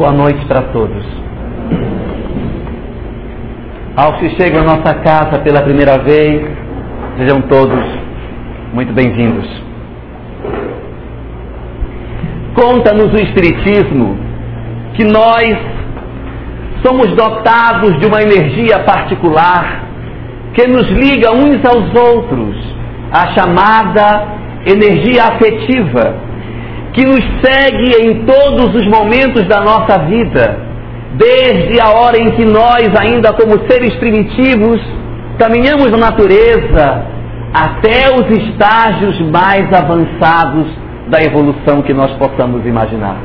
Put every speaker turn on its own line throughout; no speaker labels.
Boa noite para todos. Aos que chegam à nossa casa pela primeira vez, sejam todos muito bem-vindos. Conta-nos o Espiritismo que nós somos dotados de uma energia particular que nos liga uns aos outros, a chamada energia afetiva que nos segue em todos os momentos da nossa vida, desde a hora em que nós, ainda como seres primitivos, caminhamos na natureza, até os estágios mais avançados da evolução que nós possamos imaginar.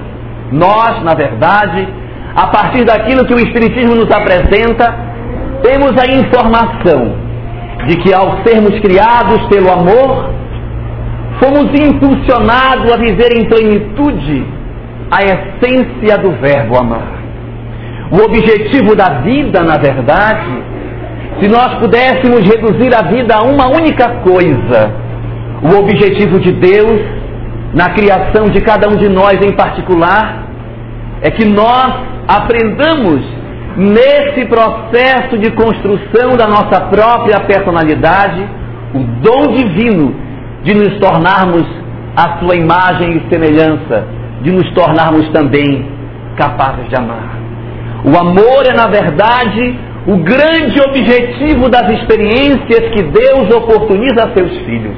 Nós, na verdade, a partir daquilo que o Espiritismo nos apresenta, temos a informação de que ao sermos criados pelo amor, fomos impulsionados a viver em plenitude a essência do verbo amar. O objetivo da vida, na verdade, se nós pudéssemos reduzir a vida a uma única coisa, o objetivo de Deus, na criação de cada um de nós em particular, é que nós aprendamos nesse processo de construção da nossa própria personalidade o dom divino de nos tornarmos a sua imagem e semelhança, de nos tornarmos também capazes de amar. O amor é, na verdade, o grande objetivo das experiências que Deus oportuniza a seus filhos.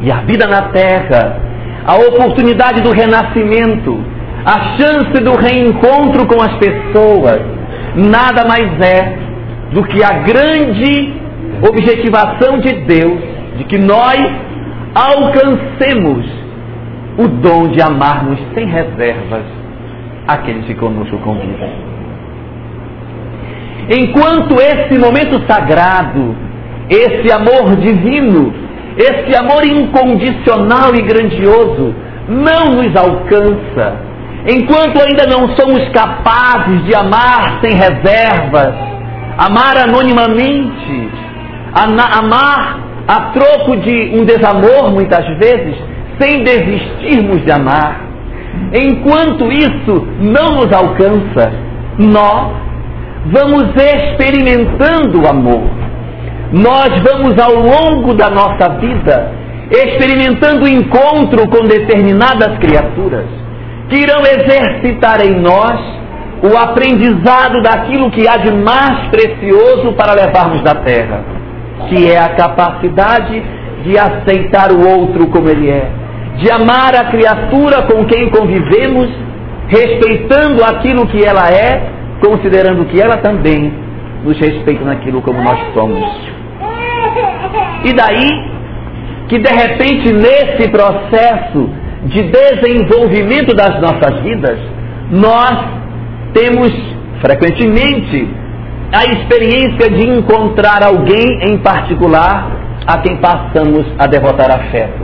E a vida na terra, a oportunidade do renascimento, a chance do reencontro com as pessoas, nada mais é do que a grande objetivação de Deus de que nós alcancemos o dom de amarmos sem reservas aqueles que conosco convivem. Enquanto esse momento sagrado, esse amor divino, esse amor incondicional e grandioso não nos alcança, enquanto ainda não somos capazes de amar sem reservas, amar anonimamente, amar a troco de um desamor, muitas vezes, sem desistirmos de amar. Enquanto isso não nos alcança, nós vamos experimentando o amor. Nós vamos ao longo da nossa vida experimentando o encontro com determinadas criaturas que irão exercitar em nós o aprendizado daquilo que há de mais precioso para levarmos da terra que é a capacidade de aceitar o outro como ele é, de amar a criatura com quem convivemos, respeitando aquilo que ela é, considerando que ela também nos respeita naquilo como nós somos. E daí que de repente nesse processo de desenvolvimento das nossas vidas, nós temos frequentemente a experiência de encontrar alguém em particular a quem passamos a devotar afeto.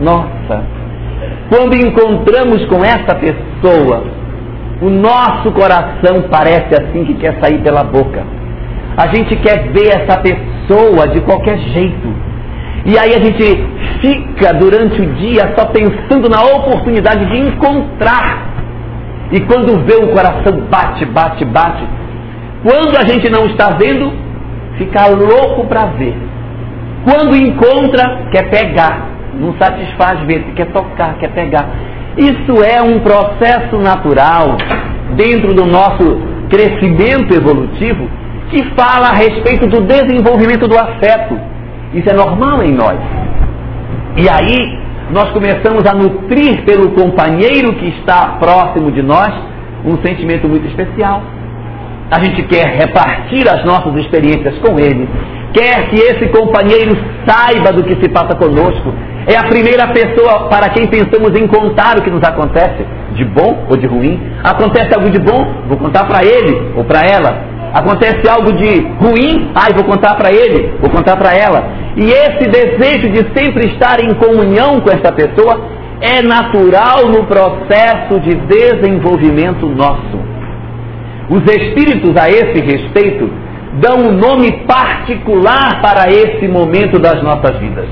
Nossa, quando encontramos com essa pessoa, o nosso coração parece assim que quer sair pela boca. A gente quer ver essa pessoa de qualquer jeito. E aí a gente fica durante o dia só pensando na oportunidade de encontrar. E quando vê o coração bate, bate, bate, quando a gente não está vendo, fica louco para ver. Quando encontra, quer pegar. Não satisfaz ver, quer tocar, quer pegar. Isso é um processo natural dentro do nosso crescimento evolutivo que fala a respeito do desenvolvimento do afeto. Isso é normal em nós. E aí nós começamos a nutrir pelo companheiro que está próximo de nós um sentimento muito especial a gente quer repartir as nossas experiências com ele, quer que esse companheiro saiba do que se passa conosco. É a primeira pessoa para quem pensamos em contar o que nos acontece, de bom ou de ruim. Acontece algo de bom, vou contar para ele ou para ela. Acontece algo de ruim, ai, vou contar para ele, vou contar para ela. E esse desejo de sempre estar em comunhão com essa pessoa é natural no processo de desenvolvimento nosso. Os espíritos, a esse respeito, dão um nome particular para esse momento das nossas vidas.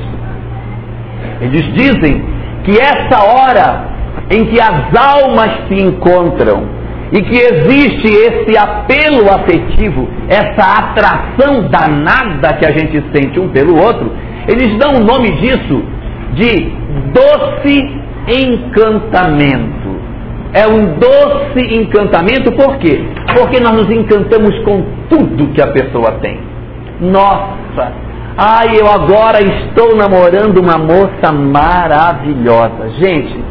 Eles dizem que essa hora em que as almas se encontram e que existe esse apelo afetivo, essa atração danada que a gente sente um pelo outro, eles dão o nome disso de doce encantamento. É um doce encantamento, por quê? Porque nós nos encantamos com tudo que a pessoa tem. Nossa, ai, eu agora estou namorando uma moça maravilhosa. Gente,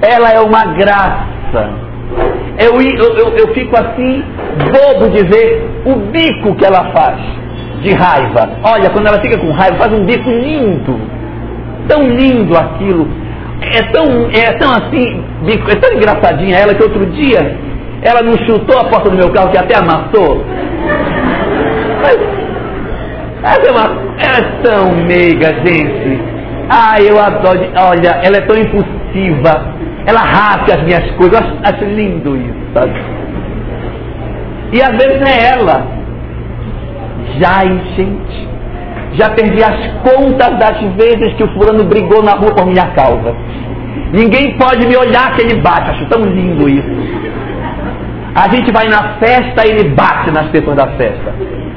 ela é uma graça. Eu, eu, eu, eu fico assim, bobo de ver o bico que ela faz de raiva. Olha, quando ela fica com raiva, faz um bico lindo. Tão lindo aquilo. É tão, é tão assim, é tão engraçadinha ela que outro dia ela não chutou a porta do meu carro que até amassou. Mas, ela é, uma, ela é tão meiga, gente. Ah, eu adoro. Olha, ela é tão impulsiva. Ela rasga as minhas coisas. Eu acho, acho lindo isso, sabe? E às vezes é ela. Já, gente. Já perdi as contas das vezes que o fulano brigou na rua por minha causa. Ninguém pode me olhar que ele bate. Acho tão lindo isso. A gente vai na festa e ele bate nas pessoas da festa.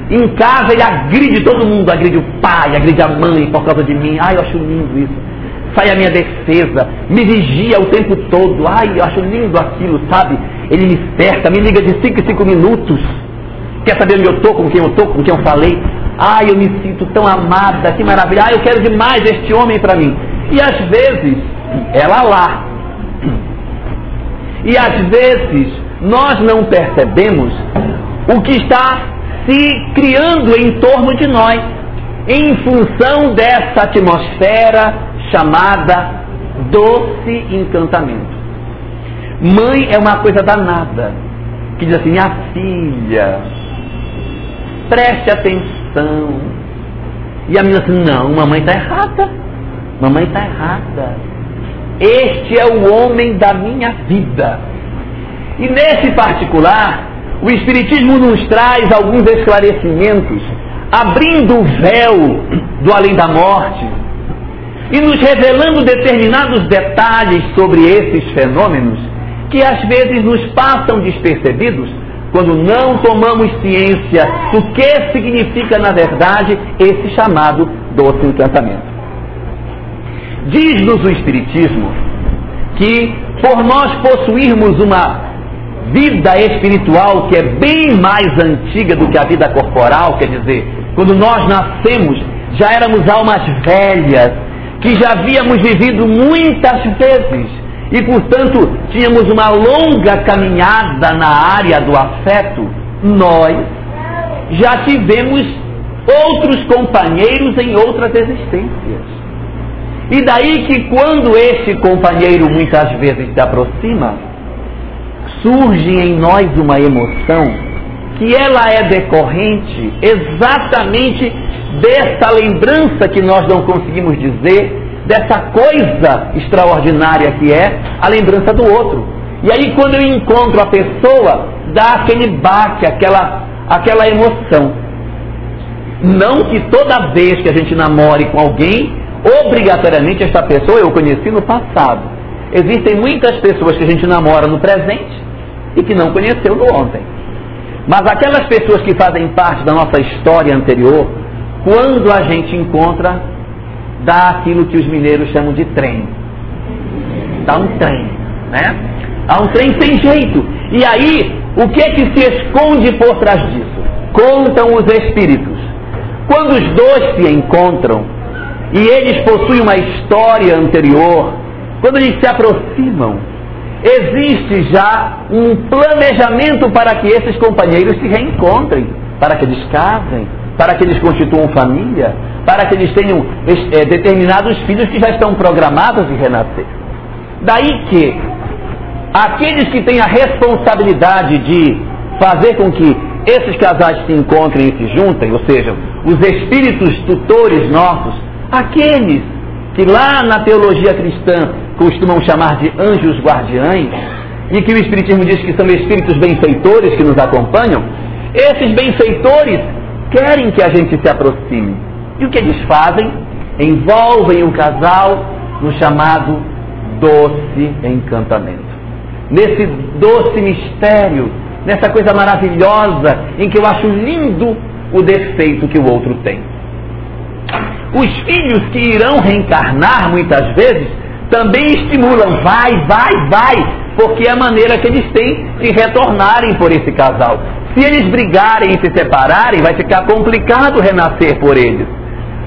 Em casa ele agride todo mundo, agride o pai, agride a mãe por causa de mim. Ai, eu acho lindo isso. Sai a minha defesa, me vigia o tempo todo. Ai, eu acho lindo aquilo, sabe? Ele me cerca, me liga de 5 em 5 minutos. Quer saber onde eu estou, com quem eu estou, com quem eu falei? Ai, eu me sinto tão amada, que maravilha. Ai, eu quero demais este homem para mim. E às vezes, ela lá. E às vezes, nós não percebemos o que está se criando em torno de nós, em função dessa atmosfera chamada doce encantamento. Mãe é uma coisa danada, que diz assim: minha filha, preste atenção. E a menina assim: não, mamãe está errada. Mamãe está errada. Este é o homem da minha vida. E nesse particular, o Espiritismo nos traz alguns esclarecimentos, abrindo o véu do além da morte e nos revelando determinados detalhes sobre esses fenômenos que às vezes nos passam despercebidos quando não tomamos ciência do que significa, na verdade, esse chamado doce encantamento. Diz-nos o Espiritismo que, por nós possuirmos uma vida espiritual que é bem mais antiga do que a vida corporal, quer dizer, quando nós nascemos, já éramos almas velhas, que já havíamos vivido muitas vezes e, portanto, tínhamos uma longa caminhada na área do afeto, nós já tivemos outros companheiros em outras existências. E daí que quando esse companheiro muitas vezes se aproxima, surge em nós uma emoção que ela é decorrente exatamente dessa lembrança que nós não conseguimos dizer, dessa coisa extraordinária que é a lembrança do outro. E aí quando eu encontro a pessoa, dá aquele bate, aquela, aquela emoção. Não que toda vez que a gente namore com alguém, obrigatoriamente esta pessoa eu conheci no passado. Existem muitas pessoas que a gente namora no presente e que não conheceu no ontem. Mas aquelas pessoas que fazem parte da nossa história anterior, quando a gente encontra, dá aquilo que os mineiros chamam de trem. Dá um trem, né? Há um trem sem jeito. E aí, o que é que se esconde por trás disso? Contam os espíritos. Quando os dois se encontram e eles possuem uma história anterior, quando eles se aproximam, existe já um planejamento para que esses companheiros se reencontrem, para que eles casem, para que eles constituam família, para que eles tenham é, determinados filhos que já estão programados de renascer. Daí que aqueles que têm a responsabilidade de fazer com que esses casais se encontrem e se juntem, ou seja, os espíritos tutores nossos, aqueles que lá na teologia cristã costumam chamar de anjos guardiães, e que o Espiritismo diz que são espíritos benfeitores que nos acompanham, esses benfeitores querem que a gente se aproxime. E o que eles fazem? Envolvem o casal no chamado doce encantamento. Nesse doce mistério, nessa coisa maravilhosa em que eu acho lindo o defeito que o outro tem. Os filhos que irão reencarnar muitas vezes também estimulam, vai, vai, vai, porque é a maneira que eles têm de retornarem por esse casal. Se eles brigarem e se separarem, vai ficar complicado renascer por eles.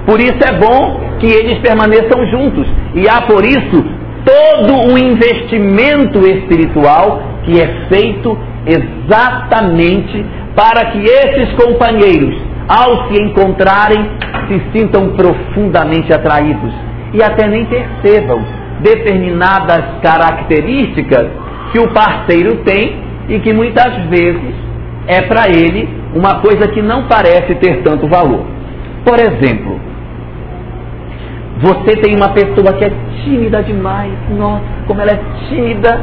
Por isso é bom que eles permaneçam juntos. E há por isso todo um investimento espiritual que é feito exatamente para que esses companheiros, ao se encontrarem, se sintam profundamente atraídos e até nem percebam determinadas características que o parceiro tem e que muitas vezes é para ele uma coisa que não parece ter tanto valor. Por exemplo, você tem uma pessoa que é tímida demais, nossa, como ela é tímida,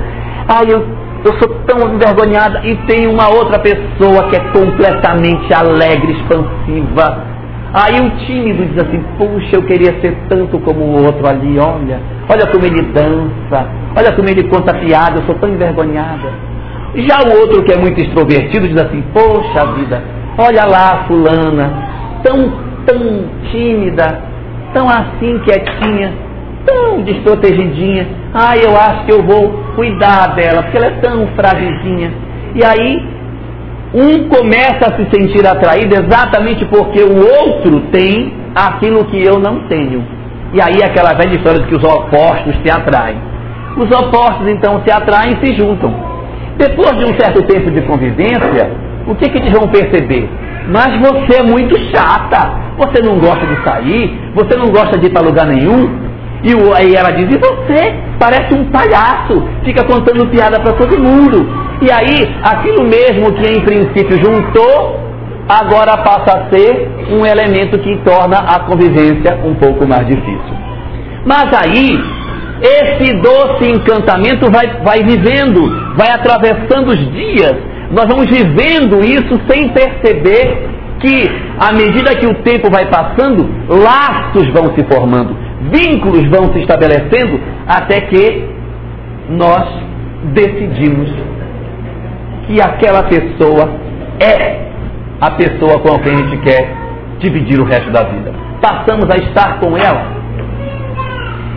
ai eu, eu sou tão envergonhada, e tem uma outra pessoa que é completamente alegre, expansiva, Aí o tímido diz assim, puxa, eu queria ser tanto como o outro ali, olha, olha como ele dança, olha como ele conta piada, eu sou tão envergonhada. Já o outro que é muito extrovertido diz assim, poxa vida, olha lá a fulana, tão, tão tímida, tão assim quietinha, tão desprotegidinha. Ah, eu acho que eu vou cuidar dela, porque ela é tão frágilzinha. E aí um começa a se sentir atraído exatamente porque o outro tem aquilo que eu não tenho. E aí aquela velha história de que os opostos se atraem. Os opostos então se atraem e se juntam. Depois de um certo tempo de convivência, o que, que eles vão perceber? Mas você é muito chata, você não gosta de sair, você não gosta de ir para lugar nenhum. E aí ela diz, e você parece um palhaço, fica contando piada para todo mundo. E aí, aquilo mesmo que em princípio juntou, agora passa a ser um elemento que torna a convivência um pouco mais difícil. Mas aí, esse doce encantamento vai, vai vivendo, vai atravessando os dias, nós vamos vivendo isso sem perceber que, à medida que o tempo vai passando, laços vão se formando, vínculos vão se estabelecendo, até que nós decidimos que aquela pessoa é a pessoa com quem a gente quer dividir o resto da vida. Passamos a estar com ela.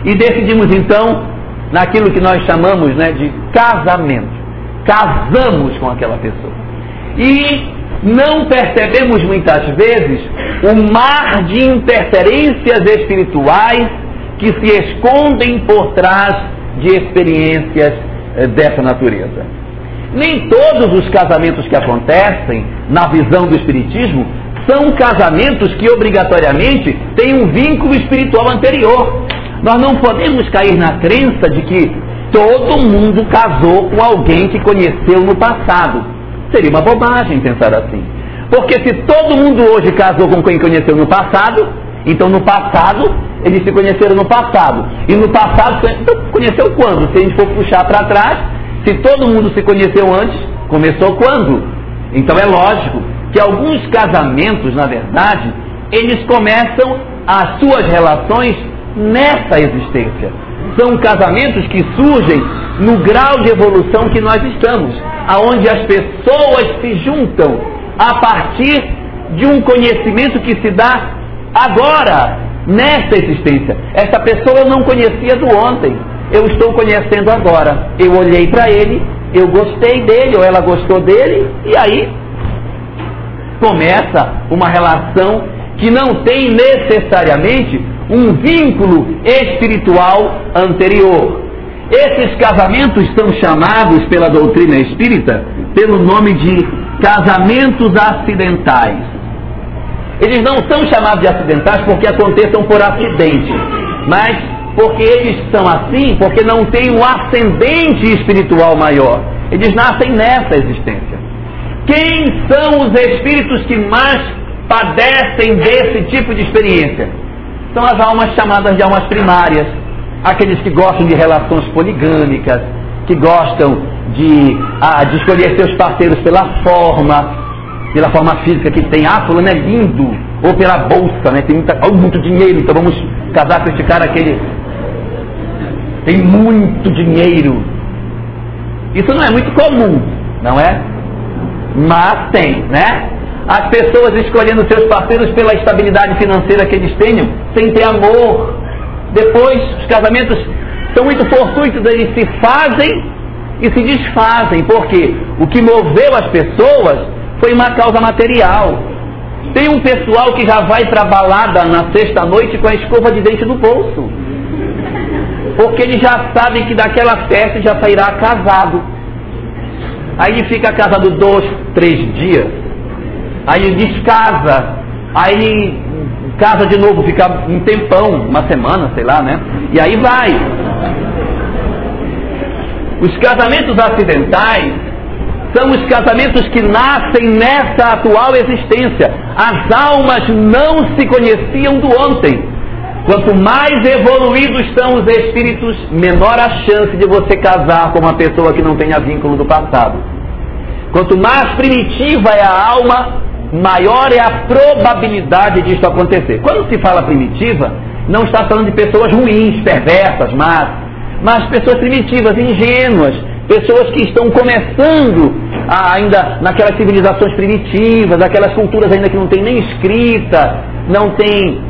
E decidimos então naquilo que nós chamamos né, de casamento. Casamos com aquela pessoa. E não percebemos muitas vezes o mar de interferências espirituais que se escondem por trás de experiências eh, dessa natureza. Nem todos os casamentos que acontecem, na visão do Espiritismo, são casamentos que obrigatoriamente têm um vínculo espiritual anterior. Nós não podemos cair na crença de que todo mundo casou com alguém que conheceu no passado. Seria uma bobagem pensar assim. Porque se todo mundo hoje casou com quem conheceu no passado, então no passado eles se conheceram no passado. E no passado, então, conheceu quando? Se a gente for puxar para trás, se todo mundo se conheceu antes, começou quando? Então é lógico que alguns casamentos, na verdade, eles começam as suas relações nessa existência. São casamentos que surgem no grau de evolução que nós estamos, aonde as pessoas se juntam a partir de um conhecimento que se dá agora, nesta existência. Essa pessoa eu não conhecia do ontem eu estou conhecendo agora. Eu olhei para ele, eu gostei dele, ou ela gostou dele, e aí começa uma relação que não tem necessariamente um vínculo espiritual anterior. Esses casamentos são chamados pela doutrina espírita pelo nome de casamentos acidentais. Eles não são chamados de acidentais porque aconteçam por acidente, mas porque eles são assim, porque não têm um ascendente espiritual maior. Eles nascem nessa existência. Quem são os espíritos que mais padecem desse tipo de experiência? São as almas chamadas de almas primárias, aqueles que gostam de relações poligâmicas, que gostam de, ah, de escolher seus parceiros pela forma, pela forma física que tem. Ah, fulano é lindo, ou pela bolsa, né? Tem muita, oh, muito dinheiro, então vamos casar com esse cara que ele tem muito dinheiro. Isso não é muito comum, não é? Mas tem, né? As pessoas escolhendo seus parceiros pela estabilidade financeira que eles tenham, sem ter amor. Depois, os casamentos são muito fortuitos, eles se fazem e se desfazem, porque o que moveu as pessoas foi uma causa material. Tem um pessoal que já vai para balada na sexta noite com a escova de dente no bolso. Porque eles já sabem que daquela festa já sairá casado. Aí fica casado dois, três dias. Aí descasa. Aí casa de novo, fica um tempão, uma semana, sei lá, né? E aí vai. Os casamentos acidentais são os casamentos que nascem nessa atual existência. As almas não se conheciam do ontem. Quanto mais evoluídos são os espíritos, menor a chance de você casar com uma pessoa que não tenha vínculo do passado. Quanto mais primitiva é a alma, maior é a probabilidade disso acontecer. Quando se fala primitiva, não está falando de pessoas ruins, perversas, más, mas pessoas primitivas, ingênuas, pessoas que estão começando a, ainda naquelas civilizações primitivas, aquelas culturas ainda que não tem nem escrita, não tem,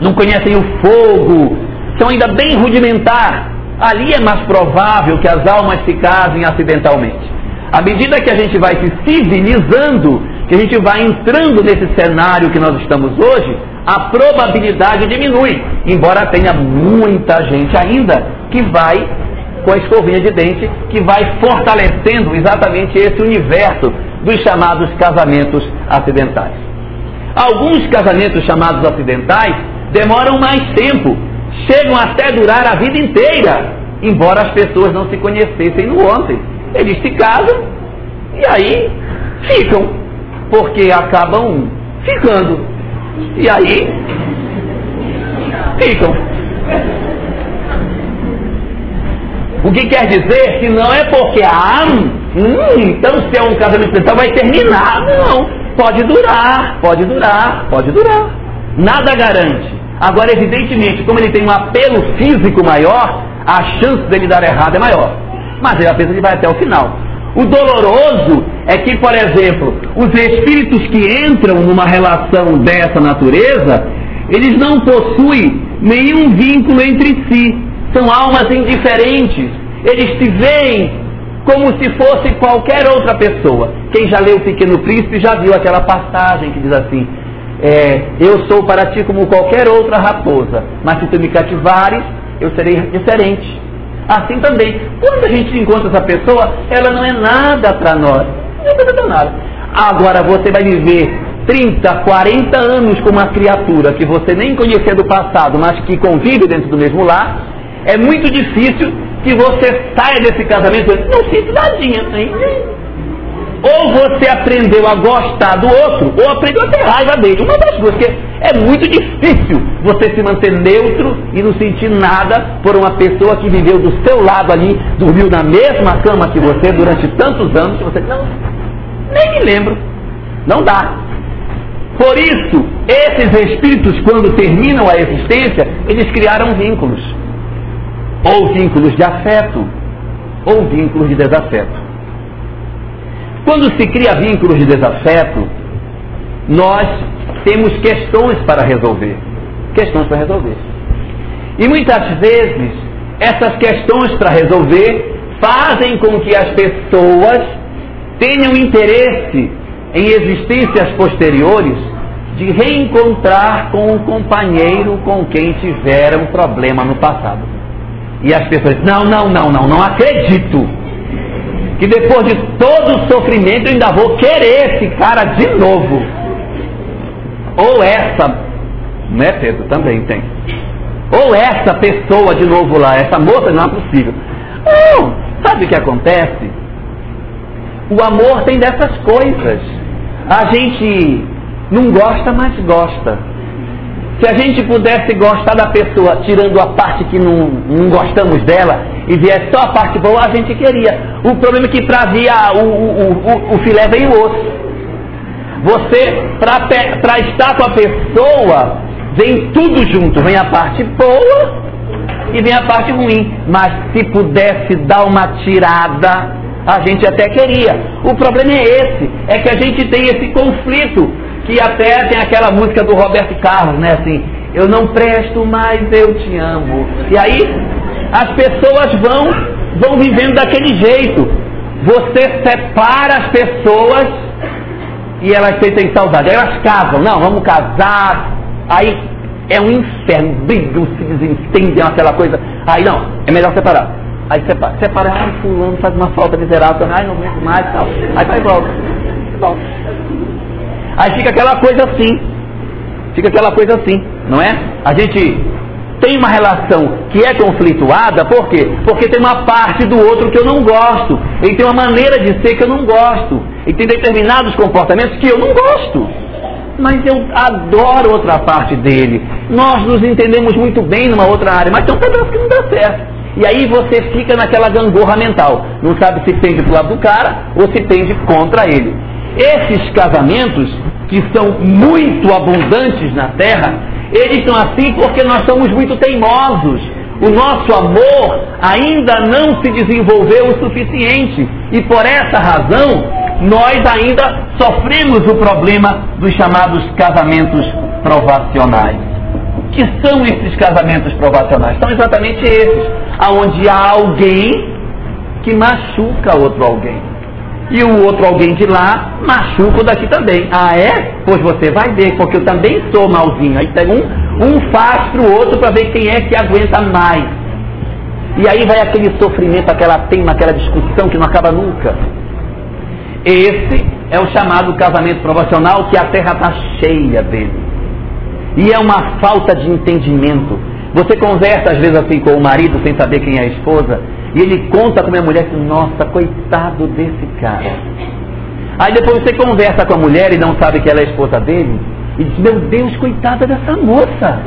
não conhecem o fogo, são ainda bem rudimentar. Ali é mais provável que as almas se casem acidentalmente. À medida que a gente vai se civilizando, que a gente vai entrando nesse cenário que nós estamos hoje, a probabilidade diminui, embora tenha muita gente ainda que vai com a escovinha de dente, que vai fortalecendo exatamente esse universo dos chamados casamentos acidentais. Alguns casamentos chamados acidentais demoram mais tempo, chegam até durar a vida inteira, embora as pessoas não se conhecessem no ontem. Eles se casam e aí ficam, porque acabam ficando. E aí ficam. O que quer dizer que não é porque, ah, hum, então se é um casamento espiritual vai terminar. Não, pode durar, pode durar, pode durar. Nada garante. Agora, evidentemente, como ele tem um apelo físico maior, a chance dele dar errado é maior. Mas ele apenas ele vai até o final. O doloroso é que, por exemplo, os espíritos que entram numa relação dessa natureza, eles não possuem nenhum vínculo entre si são almas indiferentes. Eles se veem como se fosse qualquer outra pessoa. Quem já leu O Pequeno Príncipe já viu aquela passagem que diz assim: é, Eu sou para ti como qualquer outra raposa, mas se tu me cativares, eu serei diferente. Assim também, quando a gente encontra essa pessoa, ela não é nada para nós. Não é nada. Agora você vai viver 30, 40 anos com uma criatura que você nem conhecia do passado, mas que convive dentro do mesmo lar, é muito difícil que você saia desse casamento não sinto nadinha. Hein? Ou você aprendeu a gostar do outro, ou aprendeu a ter raiva dele. Uma das duas, porque é muito difícil você se manter neutro e não sentir nada por uma pessoa que viveu do seu lado ali, dormiu na mesma cama que você durante tantos anos, que você não, nem me lembro. Não dá. Por isso, esses espíritos, quando terminam a existência, eles criaram vínculos ou vínculos de afeto, ou vínculos de desafeto. Quando se cria vínculos de desafeto, nós temos questões para resolver. Questões para resolver. E muitas vezes, essas questões para resolver fazem com que as pessoas tenham interesse em existências posteriores de reencontrar com o companheiro com quem tiveram problema no passado. E as pessoas, não, não, não, não, não acredito. Que depois de todo o sofrimento eu ainda vou querer esse cara de novo. Ou essa, né Pedro? Também tem. Ou essa pessoa de novo lá, essa moça não é possível. Não, sabe o que acontece? O amor tem dessas coisas. A gente não gosta, mas gosta. Se a gente pudesse gostar da pessoa, tirando a parte que não, não gostamos dela, e vier só a parte boa, a gente queria. O problema é que para vir o, o, o, o filé vem o osso. Você, para estar com a pessoa, vem tudo junto. Vem a parte boa e vem a parte ruim. Mas se pudesse dar uma tirada, a gente até queria. O problema é esse, é que a gente tem esse conflito, que até tem aquela música do Roberto Carlos, né? Assim, eu não presto, mas eu te amo. E aí as pessoas vão, vão vivendo daquele jeito. Você separa as pessoas e elas sentem saudade. Aí elas casam, não, vamos casar. Aí é um inferno, brigam, se desentendem, aquela coisa. Aí não, é melhor separar. Aí separa, separa, ai fulano faz uma falta miserável ai não aguento mais tal. Aí vai volta. volta. Aí fica aquela coisa assim. Fica aquela coisa assim, não é? A gente tem uma relação que é conflituada, por quê? Porque tem uma parte do outro que eu não gosto. Ele tem uma maneira de ser que eu não gosto. Ele tem determinados comportamentos que eu não gosto. Mas eu adoro outra parte dele. Nós nos entendemos muito bem numa outra área, mas tem um pedaço que não dá certo. E aí você fica naquela gangorra mental. Não sabe se tende pro lado do cara ou se tende contra ele. Esses casamentos, que são muito abundantes na terra, eles são assim porque nós somos muito teimosos. O nosso amor ainda não se desenvolveu o suficiente. E por essa razão, nós ainda sofremos o problema dos chamados casamentos provacionais. Que são esses casamentos provacionais? São exatamente esses, aonde há alguém que machuca outro alguém e o outro alguém de lá machuca o daqui também. Ah, é? Pois você vai ver, porque eu também sou malzinho. Aí pega um, um faz para o outro para ver quem é que aguenta mais. E aí vai aquele sofrimento, aquela teima, aquela discussão que não acaba nunca. Esse é o chamado casamento provacional que a terra está cheia dele. E é uma falta de entendimento. Você conversa às vezes assim com o marido sem saber quem é a esposa, e ele conta com a mulher que, nossa, coitado desse cara. Aí depois você conversa com a mulher e não sabe que ela é esposa dele, e diz, meu Deus, coitada dessa moça.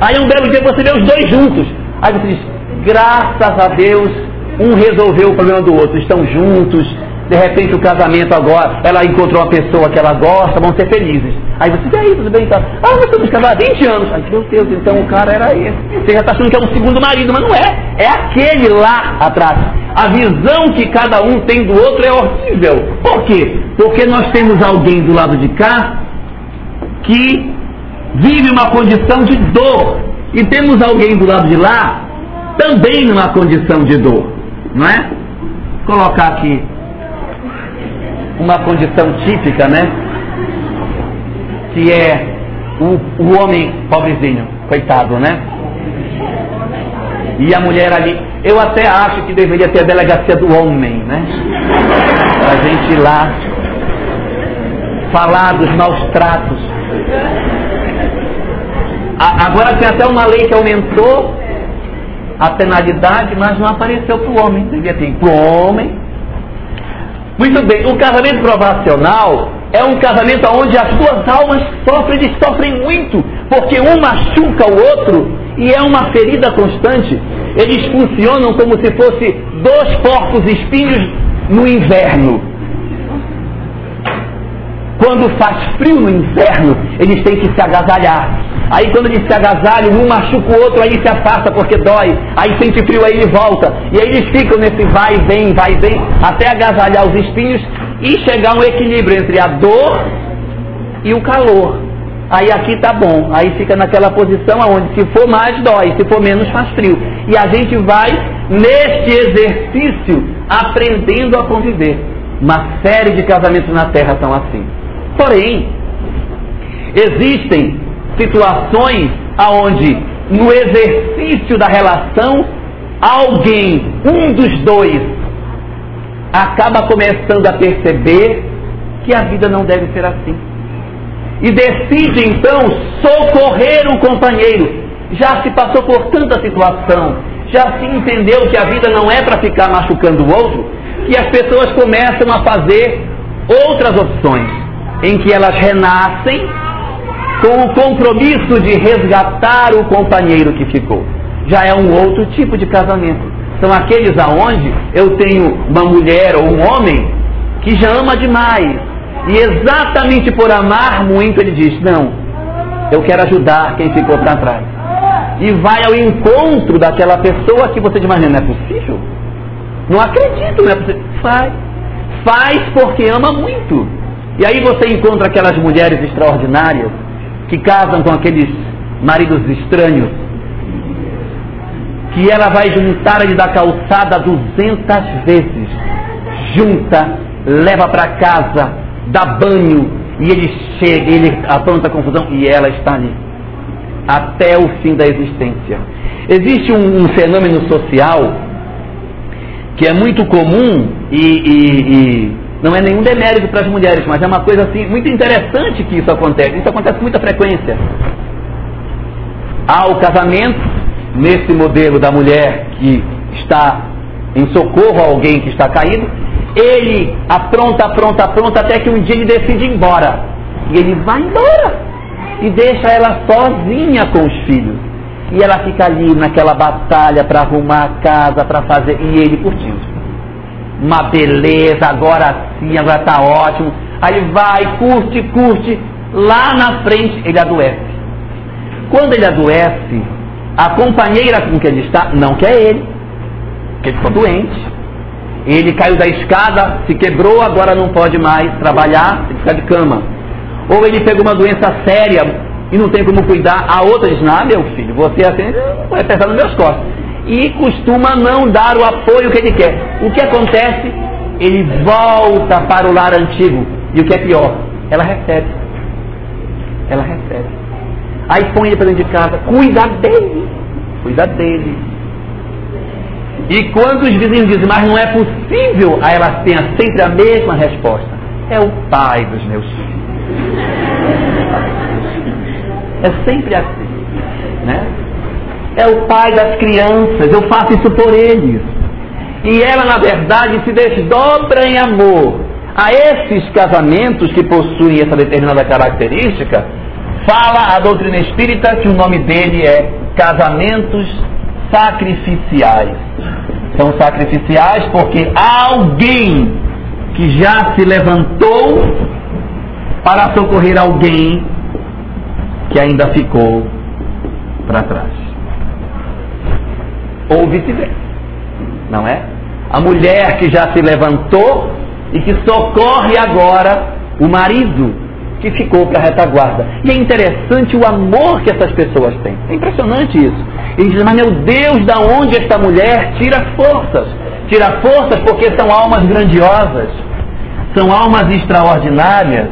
Aí um belo dia você vê os dois juntos. Aí você diz, graças a Deus, um resolveu o problema do outro, estão juntos, de repente o casamento agora, ela encontrou uma pessoa que ela gosta, vão ser felizes. Aí você, e aí, tudo bem? Tá? Ah, nós estamos casados há 20 anos. Ai, meu Deus, então o cara era esse. Você já está achando que é um segundo marido, mas não é. É aquele lá atrás. A visão que cada um tem do outro é horrível. Por quê? Porque nós temos alguém do lado de cá que vive uma condição de dor. E temos alguém do lado de lá também numa condição de dor. Não é? Vou colocar aqui uma condição típica, né? Que é o, o homem pobrezinho, coitado, né? E a mulher ali, eu até acho que deveria ter a delegacia do homem, né? Pra gente ir lá falar dos maus tratos. A, agora tem até uma lei que aumentou a penalidade, mas não apareceu para o homem. Devia ter para o homem muito bem, o casamento provacional é um casamento onde as duas almas sofrem e sofrem muito, porque um machuca o outro e é uma ferida constante. Eles funcionam como se fosse dois porcos espinhos no inverno. Quando faz frio no inverno, eles têm que se agasalhar. Aí quando eles se agasalham, um machuca o outro, aí se afasta porque dói. Aí sente frio, aí ele volta. E aí eles ficam nesse vai e vem, vai e vem, até agasalhar os espinhos e chegar um equilíbrio entre a dor e o calor. Aí aqui tá bom. Aí fica naquela posição onde se for mais dói, se for menos faz frio. E a gente vai neste exercício aprendendo a conviver. Uma série de casamentos na Terra são assim. Porém, existem situações aonde no exercício da relação alguém, um dos dois, acaba começando a perceber que a vida não deve ser assim. E decide então socorrer o companheiro. Já se passou por tanta situação, já se entendeu que a vida não é para ficar machucando o outro, que as pessoas começam a fazer outras opções em que elas renascem com o compromisso de resgatar o companheiro que ficou. Já é um outro tipo de casamento. São aqueles aonde eu tenho uma mulher ou um homem que já ama demais. E exatamente por amar muito ele diz: Não, eu quero ajudar quem ficou para trás. e vai ao encontro daquela pessoa que você diz, mas não é possível. Não acredito, não é possível. Faz. Faz porque ama muito. E aí você encontra aquelas mulheres extraordinárias que casam com aqueles maridos estranhos, que ela vai juntar ele da calçada duzentas vezes. Junta, leva para casa, dá banho, e ele chega, ele apronta confusão, e ela está ali. Até o fim da existência. Existe um, um fenômeno social que é muito comum e, e, e não é nenhum demérito para as mulheres, mas é uma coisa assim muito interessante que isso acontece. Isso acontece com muita frequência. Há o casamento nesse modelo da mulher que está em socorro a alguém que está caído. Ele apronta, apronta, apronta até que um dia ele decide ir embora. E ele vai embora e deixa ela sozinha com os filhos. E ela fica ali naquela batalha para arrumar a casa, para fazer. E ele curtindo. Uma beleza, agora sim, agora está ótimo. Aí vai, curte, curte. Lá na frente ele adoece. Quando ele adoece, a companheira com quem ele está não quer ele, porque ele ficou doente. Ele caiu da escada, se quebrou, agora não pode mais trabalhar, tem que ficar de cama. Ou ele pegou uma doença séria e não tem como cuidar, a outra diz, não, meu filho, você assim, vai pensar nos meus costas. E costuma não dar o apoio que ele quer. O que acontece? Ele volta para o lar antigo. E o que é pior? Ela recebe. Ela recebe. Aí põe ele para dentro de casa, cuida dele, cuida dele. E quando os vizinhos dizem, mas não é possível, aí ela tem sempre a mesma resposta. É o pai dos meus filhos. É sempre assim. Né? É o pai das crianças, eu faço isso por eles. E ela, na verdade, se desdobra em amor a esses casamentos que possuem essa determinada característica, fala a doutrina espírita que o nome dele é casamentos sacrificiais. São sacrificiais porque há alguém que já se levantou para socorrer alguém que ainda ficou para trás. Ou vice-versa, não é? A mulher que já se levantou e que socorre agora o marido que ficou para a retaguarda. E é interessante o amor que essas pessoas têm. É impressionante isso. Ele diz, mas meu Deus, da onde esta mulher tira forças? Tira forças porque são almas grandiosas, são almas extraordinárias,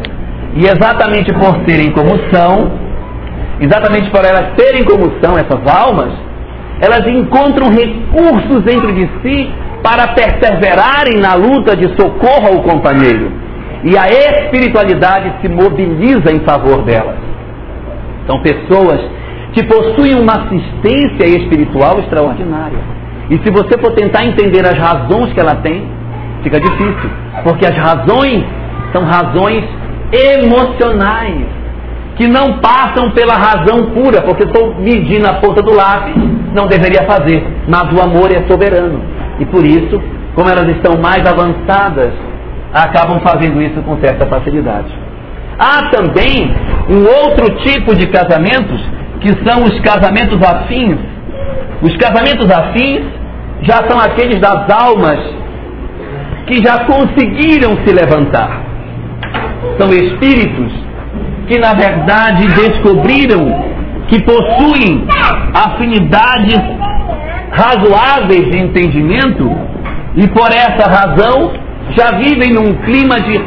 e exatamente por serem como são, exatamente por elas serem como são essas almas, elas encontram recursos dentro de si para perseverarem na luta de socorro ao companheiro. E a espiritualidade se mobiliza em favor delas. São pessoas que possuem uma assistência espiritual extraordinária. E se você for tentar entender as razões que ela tem, fica difícil. Porque as razões são razões emocionais, que não passam pela razão pura, porque estou medindo a ponta do lápis, não deveria fazer. Mas o amor é soberano. E por isso, como elas estão mais avançadas acabam fazendo isso com certa facilidade. Há também um outro tipo de casamentos, que são os casamentos afins. Os casamentos afins já são aqueles das almas que já conseguiram se levantar. São espíritos que, na verdade, descobriram que possuem afinidades razoáveis de entendimento e, por essa razão, já vivem num clima de,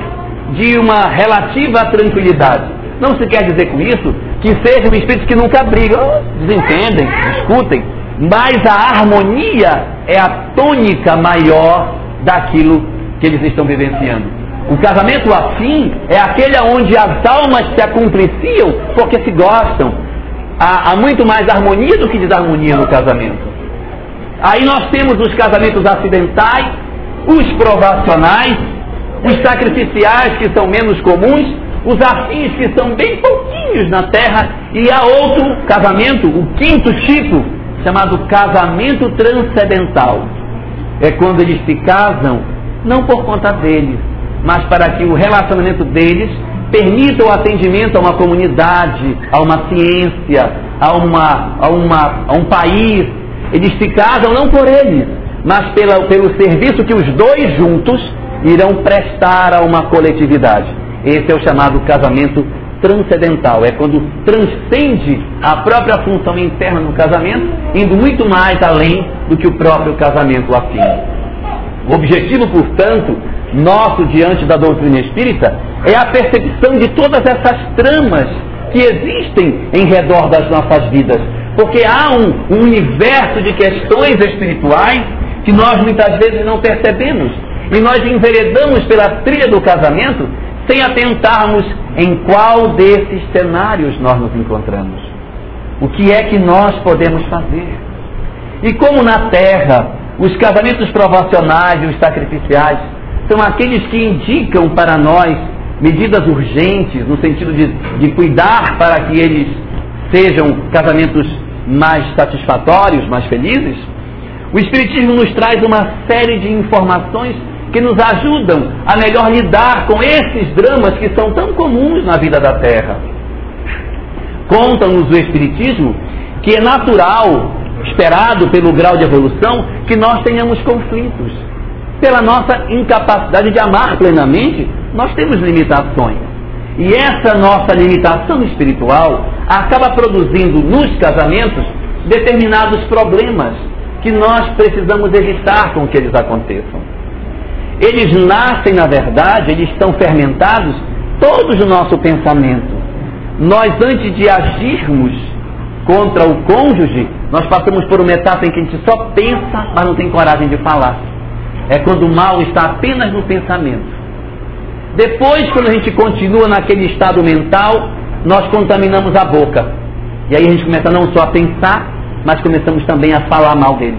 de uma relativa tranquilidade. Não se quer dizer com isso que sejam espíritos que nunca brigam, desentendem, discutem, mas a harmonia é a tônica maior daquilo que eles estão vivenciando. O casamento afim é aquele onde as almas se acompliciam porque se gostam. Há, há muito mais harmonia do que desarmonia no casamento. Aí nós temos os casamentos acidentais, os provacionais, os sacrificiais que são menos comuns, os afins que são bem pouquinhos na terra, e há outro casamento, o quinto tipo, chamado casamento transcendental. É quando eles se casam, não por conta deles, mas para que o relacionamento deles permita o atendimento a uma comunidade, a uma ciência, a, uma, a, uma, a um país. Eles se casam não por eles, mas pela, pelo serviço que os dois juntos irão prestar a uma coletividade. Esse é o chamado casamento transcendental. É quando transcende a própria função interna no casamento, indo muito mais além do que o próprio casamento afim. O objetivo, portanto, nosso diante da doutrina espírita é a percepção de todas essas tramas que existem em redor das nossas vidas. Porque há um, um universo de questões espirituais que nós muitas vezes não percebemos. E nós enveredamos pela trilha do casamento sem atentarmos em qual desses cenários nós nos encontramos. O que é que nós podemos fazer? E como na terra, os casamentos provacionais e os sacrificiais são aqueles que indicam para nós medidas urgentes, no sentido de, de cuidar para que eles sejam casamentos mais satisfatórios, mais felizes, o Espiritismo nos traz uma série de informações que nos ajudam a melhor lidar com esses dramas que são tão comuns na vida da Terra. Conta-nos o Espiritismo que é natural, esperado pelo grau de evolução, que nós tenhamos conflitos. Pela nossa incapacidade de amar plenamente, nós temos limitações. E essa nossa limitação espiritual acaba produzindo nos casamentos determinados problemas que nós precisamos evitar com que eles aconteçam. Eles nascem, na verdade, eles estão fermentados todos no nosso pensamento. Nós, antes de agirmos contra o cônjuge, nós passamos por uma etapa em que a gente só pensa, mas não tem coragem de falar. É quando o mal está apenas no pensamento. Depois, quando a gente continua naquele estado mental, nós contaminamos a boca. E aí a gente começa não só a pensar, mas começamos também a falar mal dele,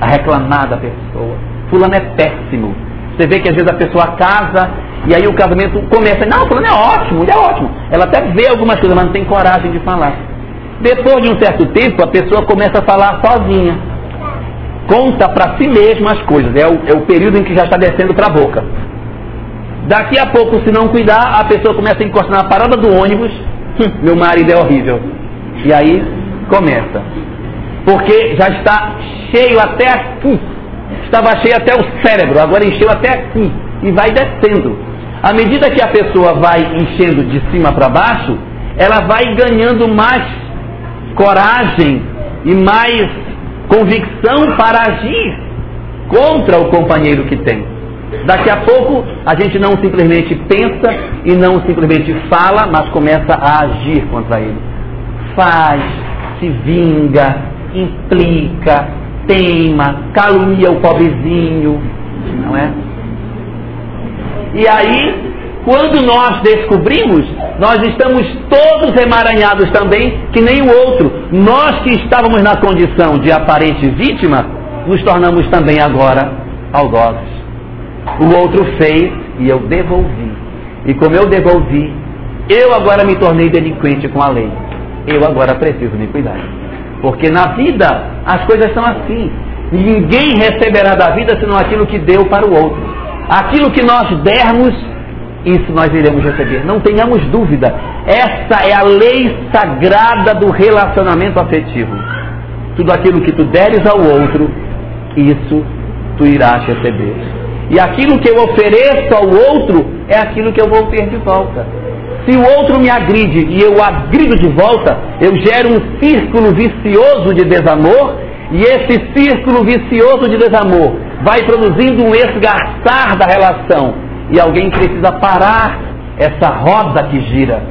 a reclamar da pessoa fulano é péssimo. Você vê que às vezes a pessoa casa e aí o casamento começa, não, fulano é ótimo, ele é ótimo. Ela até vê algumas coisas, mas não tem coragem de falar. Depois de um certo tempo, a pessoa começa a falar sozinha. Conta para si mesma as coisas. É o, é o período em que já está descendo para a boca. Daqui a pouco, se não cuidar, a pessoa começa a encostar na parada do ônibus. Hum, meu marido é horrível. E aí começa. Porque já está cheio até aqui estava cheio até o cérebro, agora encheu até aqui e vai descendo. À medida que a pessoa vai enchendo de cima para baixo, ela vai ganhando mais coragem e mais convicção para agir contra o companheiro que tem. Daqui a pouco a gente não simplesmente pensa e não simplesmente fala, mas começa a agir contra ele. Faz, se vinga, implica, teima, calunia o pobrezinho, não é? E aí, quando nós descobrimos, nós estamos todos emaranhados também, que nem o outro. Nós que estávamos na condição de aparente vítima, nos tornamos também agora algozes. O outro fez e eu devolvi. E como eu devolvi, eu agora me tornei delinquente com a lei. Eu agora preciso me cuidar. Porque na vida as coisas são assim. Ninguém receberá da vida senão aquilo que deu para o outro. Aquilo que nós dermos, isso nós iremos receber. Não tenhamos dúvida. Essa é a lei sagrada do relacionamento afetivo. Tudo aquilo que tu deres ao outro, isso tu irás receber. E aquilo que eu ofereço ao outro é aquilo que eu vou ter de volta. Se o outro me agride e eu agrido de volta, eu gero um círculo vicioso de desamor, e esse círculo vicioso de desamor vai produzindo um esgarçar da relação. E alguém precisa parar essa roda que gira.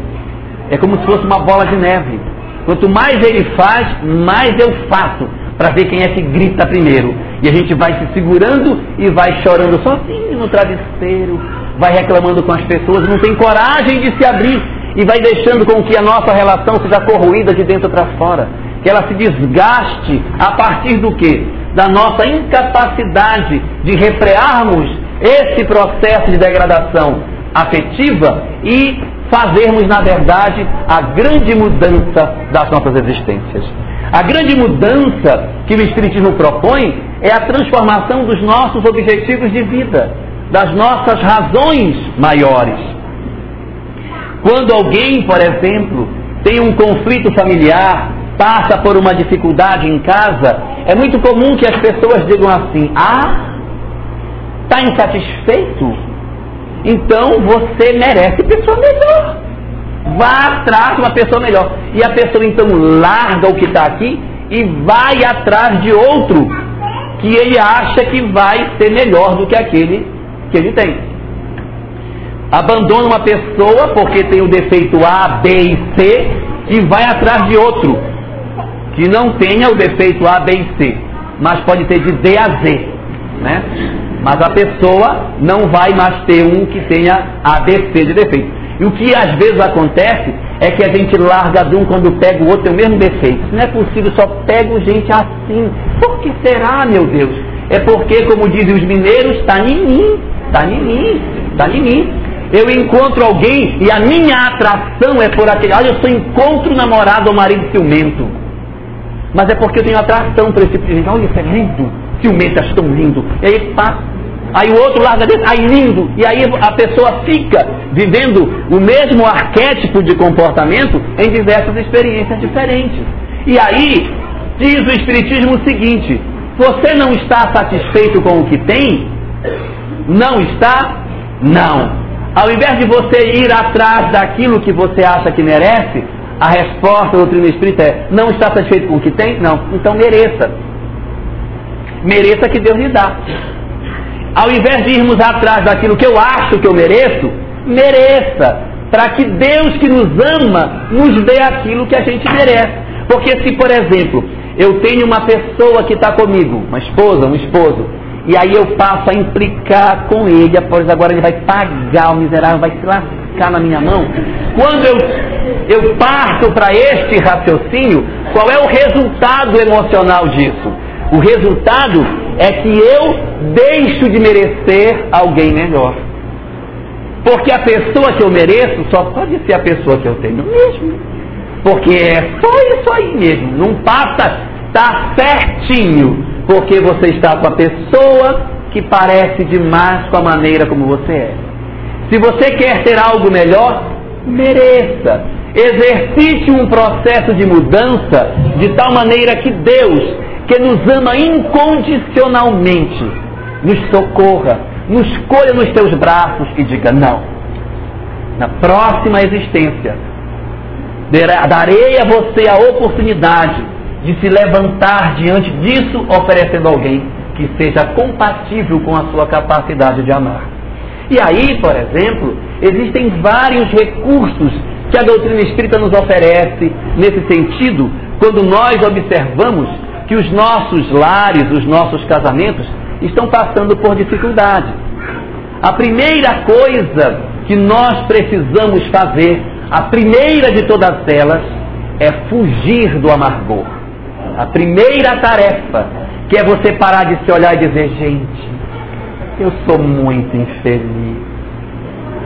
É como se fosse uma bola de neve. Quanto mais ele faz, mais eu faço, para ver quem é que grita primeiro. E a gente vai se segurando e vai chorando sozinho no travesseiro, vai reclamando com as pessoas, não tem coragem de se abrir e vai deixando com que a nossa relação seja corroída de dentro para fora. Que ela se desgaste a partir do que? Da nossa incapacidade de refrearmos esse processo de degradação afetiva e fazermos, na verdade, a grande mudança das nossas existências. A grande mudança que o Espiritismo propõe é a transformação dos nossos objetivos de vida das nossas razões maiores. Quando alguém, por exemplo, tem um conflito familiar, passa por uma dificuldade em casa, é muito comum que as pessoas digam assim: Ah, está insatisfeito? Então você merece pessoa melhor. Vá atrás de uma pessoa melhor. E a pessoa então larga o que está aqui e vai atrás de outro que ele acha que vai ser melhor do que aquele que ele tem. Abandona uma pessoa porque tem o defeito A, B e C e vai atrás de outro que não tenha o defeito A, B e C, mas pode ter de D a Z, né? Mas a pessoa não vai mais ter um que tenha A, C de defeito. E o que às vezes acontece é que a gente larga de um quando pega o outro tem o mesmo defeito. Não é possível, só pego gente assim. Por que será, meu Deus? É porque, como dizem os mineiros, está em mim, está em mim, está em mim. Eu encontro alguém e a minha atração é por aquele. Olha, eu sou encontro namorado ou marido ciumento. Mas é porque eu tenho atração por esse tipo. Olha, isso é lindo. Ciumento, acho tão lindo. E aí passa Aí o outro larga desse, aí lindo. E aí a pessoa fica vivendo o mesmo arquétipo de comportamento em diversas experiências diferentes. E aí diz o Espiritismo o seguinte: você não está satisfeito com o que tem? Não está? Não. Ao invés de você ir atrás daquilo que você acha que merece, a resposta da doutrina espírita é: não está satisfeito com o que tem? Não. Então mereça. Mereça que Deus lhe dá ao invés de irmos atrás daquilo que eu acho que eu mereço, mereça, para que Deus que nos ama nos dê aquilo que a gente merece. Porque se, por exemplo, eu tenho uma pessoa que está comigo, uma esposa, um esposo, e aí eu passo a implicar com ele, após agora ele vai pagar, o miserável vai se lascar na minha mão. Quando eu, eu parto para este raciocínio, qual é o resultado emocional disso? O resultado é que eu deixo de merecer alguém melhor. Porque a pessoa que eu mereço só pode ser a pessoa que eu tenho mesmo. Porque é só isso aí mesmo. Não passa, tá certinho. Porque você está com a pessoa que parece demais com a maneira como você é. Se você quer ter algo melhor, mereça. Exercite um processo de mudança de tal maneira que Deus que nos ama incondicionalmente, nos socorra, nos colha nos teus braços e diga não. Na próxima existência, darei a você a oportunidade de se levantar diante disso, oferecendo alguém que seja compatível com a sua capacidade de amar. E aí, por exemplo, existem vários recursos que a doutrina espírita nos oferece nesse sentido, quando nós observamos que os nossos lares, os nossos casamentos estão passando por dificuldade. A primeira coisa que nós precisamos fazer, a primeira de todas elas, é fugir do amargor. A primeira tarefa, que é você parar de se olhar e dizer: gente, eu sou muito infeliz.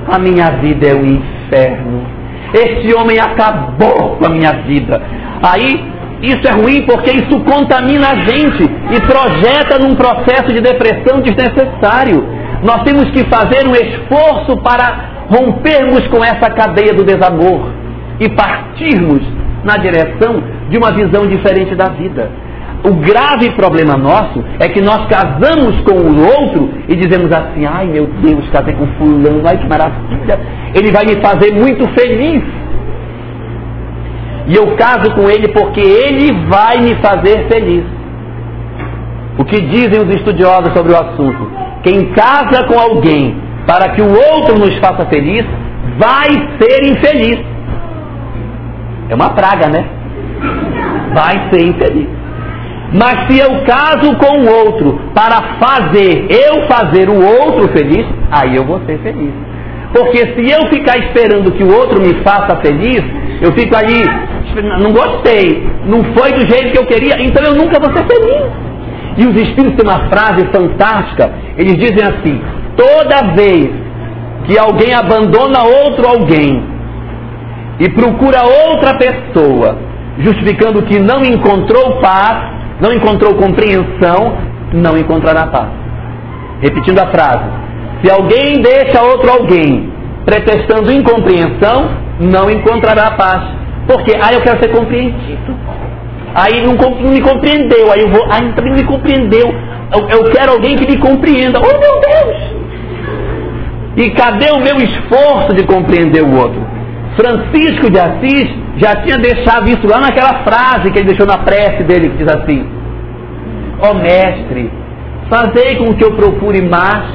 A minha vida é um inferno. Este homem acabou com a minha vida. Aí isso é ruim porque isso contamina a gente e projeta num processo de depressão desnecessário. Nós temos que fazer um esforço para rompermos com essa cadeia do desamor e partirmos na direção de uma visão diferente da vida. O grave problema nosso é que nós casamos com o outro e dizemos assim: ai meu Deus, casei com fulano, ai que maravilha, ele vai me fazer muito feliz. E eu caso com ele porque ele vai me fazer feliz. O que dizem os estudiosos sobre o assunto? Quem casa com alguém para que o outro nos faça feliz, vai ser infeliz. É uma praga, né? Vai ser infeliz. Mas se eu caso com o outro para fazer eu fazer o outro feliz, aí eu vou ser feliz. Porque se eu ficar esperando que o outro me faça feliz, eu fico ali, não gostei, não foi do jeito que eu queria, então eu nunca vou ser feliz. E os Espíritos têm uma frase fantástica, eles dizem assim: toda vez que alguém abandona outro alguém e procura outra pessoa, justificando que não encontrou paz, não encontrou compreensão, não encontrará paz. Repetindo a frase: se alguém deixa outro alguém pretextando incompreensão, não encontrará paz. Porque, ah, eu quero ser compreendido. Aí não, me compreendeu, aí eu vou, aí também não me compreendeu. Eu, eu quero alguém que me compreenda. Oh meu Deus! E cadê o meu esforço de compreender o outro? Francisco de Assis já tinha deixado isso lá naquela frase que ele deixou na prece dele, que diz assim: Ó oh, mestre, fazei com que eu procure mais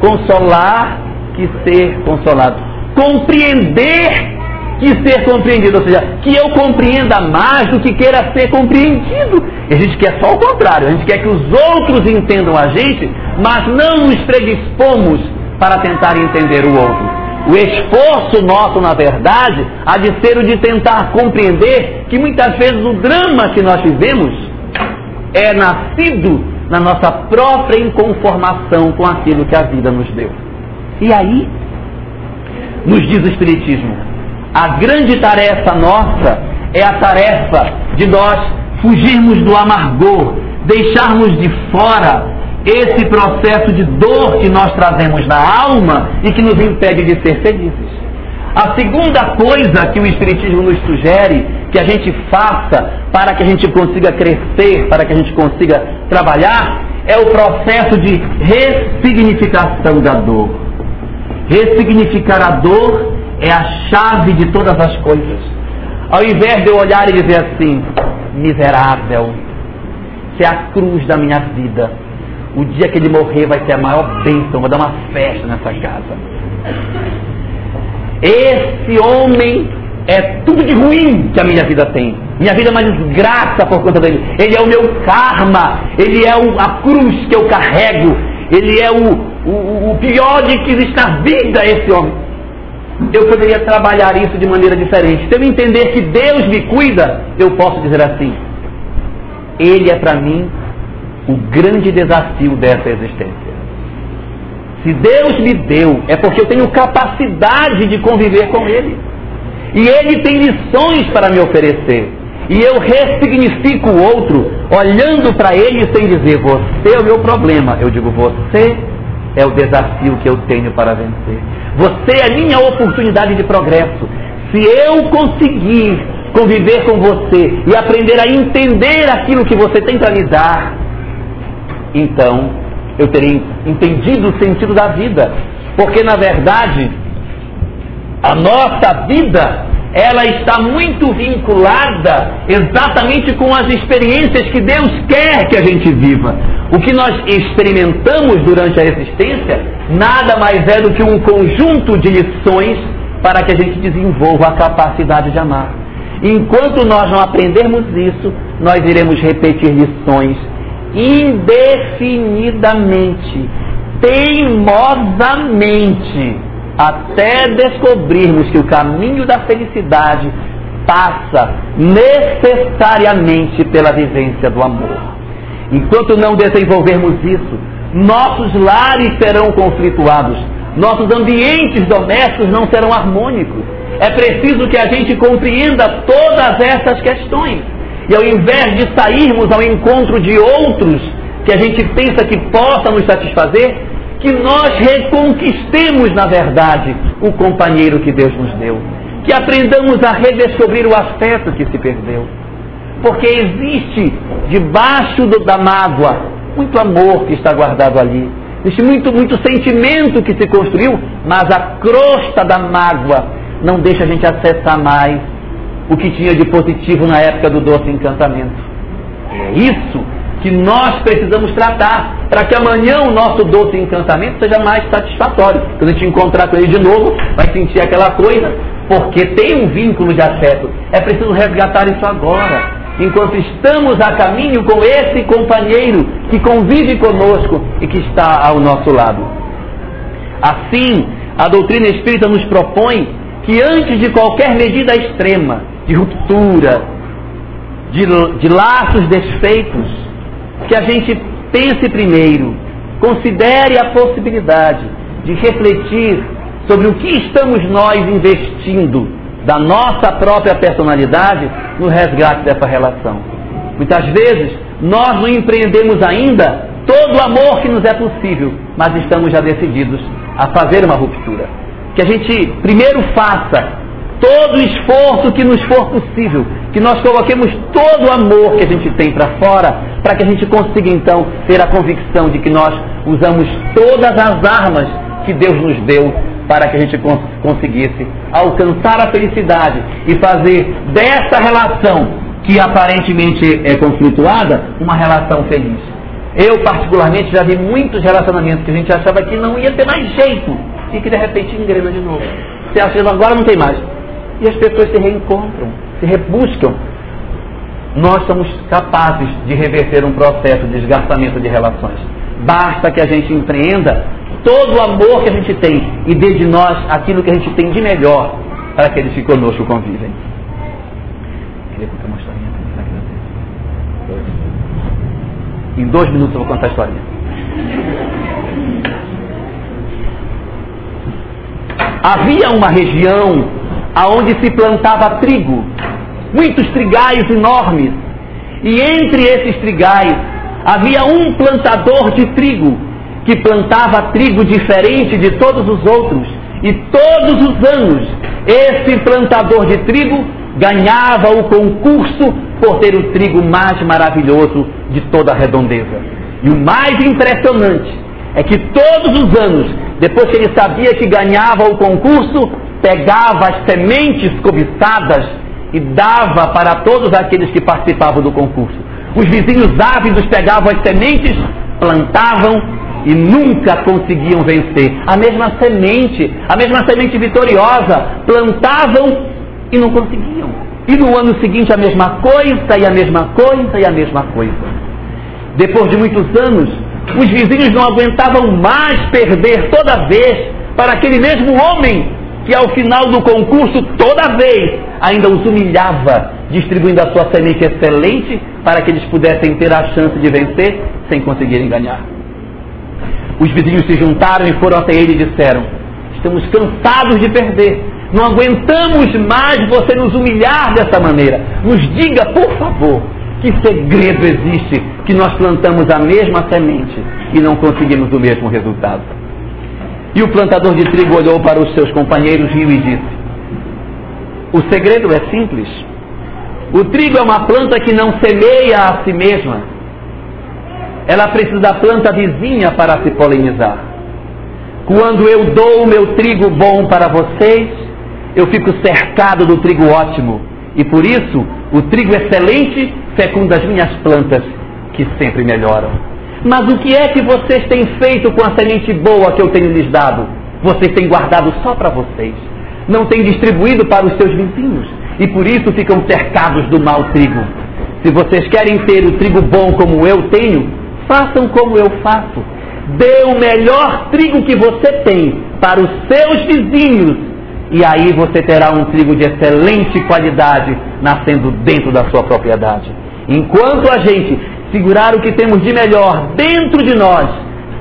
consolar que ser consolado. Compreender que ser compreendido, ou seja, que eu compreenda mais do que queira ser compreendido. A gente quer só o contrário, a gente quer que os outros entendam a gente, mas não nos predispomos para tentar entender o outro. O esforço nosso, na verdade, há de ser o de tentar compreender que muitas vezes o drama que nós vivemos é nascido na nossa própria inconformação com aquilo que a vida nos deu. E aí, nos diz o Espiritismo, a grande tarefa nossa é a tarefa de nós fugirmos do amargor, deixarmos de fora esse processo de dor que nós trazemos na alma e que nos impede de ser felizes. A segunda coisa que o Espiritismo nos sugere que a gente faça para que a gente consiga crescer, para que a gente consiga trabalhar, é o processo de ressignificação da dor. Ressignificar a dor é a chave de todas as coisas. Ao invés de eu olhar e dizer assim, miserável, se é a cruz da minha vida, o dia que ele morrer vai ser a maior bênção, vou dar uma festa nessa casa. Esse homem é tudo de ruim que a minha vida tem. Minha vida é uma desgraça por conta dele. Ele é o meu karma, ele é o, a cruz que eu carrego, ele é o, o, o pior de que existe na vida, esse homem. Eu poderia trabalhar isso de maneira diferente. Se eu entender que Deus me cuida, eu posso dizer assim: Ele é para mim o grande desafio dessa existência. Se Deus me deu, é porque eu tenho capacidade de conviver com Ele. E Ele tem lições para me oferecer. E eu ressignifico o outro, olhando para ele sem dizer, você é o meu problema. Eu digo, você é o desafio que eu tenho para vencer. Você é minha oportunidade de progresso. Se eu conseguir conviver com você e aprender a entender aquilo que você tem para me dar, então eu terei entendido o sentido da vida. Porque na verdade, a nossa vida, ela está muito vinculada exatamente com as experiências que Deus quer que a gente viva. O que nós experimentamos durante a existência nada mais é do que um conjunto de lições para que a gente desenvolva a capacidade de amar. Enquanto nós não aprendermos isso, nós iremos repetir lições indefinidamente, teimosamente, até descobrirmos que o caminho da felicidade passa necessariamente pela vivência do amor. Enquanto não desenvolvermos isso, nossos lares serão conflituados, nossos ambientes domésticos não serão harmônicos. É preciso que a gente compreenda todas essas questões. E ao invés de sairmos ao encontro de outros que a gente pensa que possa nos satisfazer, que nós reconquistemos, na verdade, o companheiro que Deus nos deu. Que aprendamos a redescobrir o afeto que se perdeu. Porque existe debaixo do, da mágoa muito amor que está guardado ali. Existe muito, muito sentimento que se construiu, mas a crosta da mágoa não deixa a gente acessar mais o que tinha de positivo na época do doce encantamento. É isso que nós precisamos tratar para que amanhã o nosso doce encantamento seja mais satisfatório. Quando a gente encontrar com ele de novo, vai sentir aquela coisa, porque tem um vínculo de afeto. É preciso resgatar isso agora. Enquanto estamos a caminho com esse companheiro que convive conosco e que está ao nosso lado. Assim, a doutrina espírita nos propõe que antes de qualquer medida extrema, de ruptura, de, de laços desfeitos, que a gente pense primeiro, considere a possibilidade de refletir sobre o que estamos nós investindo da nossa própria personalidade no resgate dessa relação. Muitas vezes nós não empreendemos ainda todo o amor que nos é possível, mas estamos já decididos a fazer uma ruptura. Que a gente primeiro faça todo o esforço que nos for possível, que nós coloquemos todo o amor que a gente tem para fora, para que a gente consiga então ter a convicção de que nós usamos todas as armas que Deus nos deu para que a gente cons conseguisse alcançar a felicidade e fazer dessa relação que aparentemente é conflituada uma relação feliz. Eu particularmente já vi muitos relacionamentos que a gente achava que não ia ter mais jeito e que de repente engrena de novo. Você acha que agora não tem mais. E as pessoas se reencontram, se rebuscam. Nós somos capazes de reverter um processo de desgastamento de relações. Basta que a gente empreenda todo o amor que a gente tem e dê de nós aquilo que a gente tem de melhor para aqueles que conosco convivem. Queria contar uma historinha. Em dois minutos eu vou contar a historinha. Havia uma região aonde se plantava trigo, muitos trigais enormes, e entre esses trigais havia um plantador de trigo que plantava trigo diferente de todos os outros, e todos os anos esse plantador de trigo ganhava o concurso por ter o trigo mais maravilhoso de toda a redondeza. E o mais impressionante é que todos os anos, depois que ele sabia que ganhava o concurso, pegava as sementes cobiçadas e dava para todos aqueles que participavam do concurso. Os vizinhos ávidos pegavam as sementes, plantavam e nunca conseguiam vencer. A mesma semente, a mesma semente vitoriosa, plantavam e não conseguiam. E no ano seguinte a mesma coisa, e a mesma coisa, e a mesma coisa. Depois de muitos anos, os vizinhos não aguentavam mais perder toda vez para aquele mesmo homem que ao final do concurso, toda vez, ainda os humilhava, distribuindo a sua semente excelente para que eles pudessem ter a chance de vencer sem conseguirem ganhar. Os vizinhos se juntaram e foram até ele e disseram: Estamos cansados de perder, não aguentamos mais você nos humilhar dessa maneira. Nos diga, por favor, que segredo existe que nós plantamos a mesma semente e não conseguimos o mesmo resultado. E o plantador de trigo olhou para os seus companheiros, riu e disse: O segredo é simples. O trigo é uma planta que não semeia a si mesma. Ela precisa da planta vizinha para se polinizar. Quando eu dou o meu trigo bom para vocês, eu fico cercado do trigo ótimo. E por isso, o trigo excelente fecunda as minhas plantas, que sempre melhoram. Mas o que é que vocês têm feito com a semente boa que eu tenho lhes dado? Vocês têm guardado só para vocês. Não têm distribuído para os seus vizinhos. E por isso ficam cercados do mau trigo. Se vocês querem ter o trigo bom como eu tenho, façam como eu faço. Dê o melhor trigo que você tem para os seus vizinhos. E aí você terá um trigo de excelente qualidade nascendo dentro da sua propriedade. Enquanto a gente segurar o que temos de melhor dentro de nós,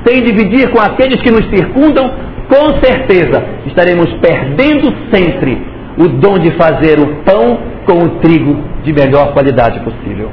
sem dividir com aqueles que nos circundam, com certeza estaremos perdendo sempre o dom de fazer o pão com o trigo de melhor qualidade possível.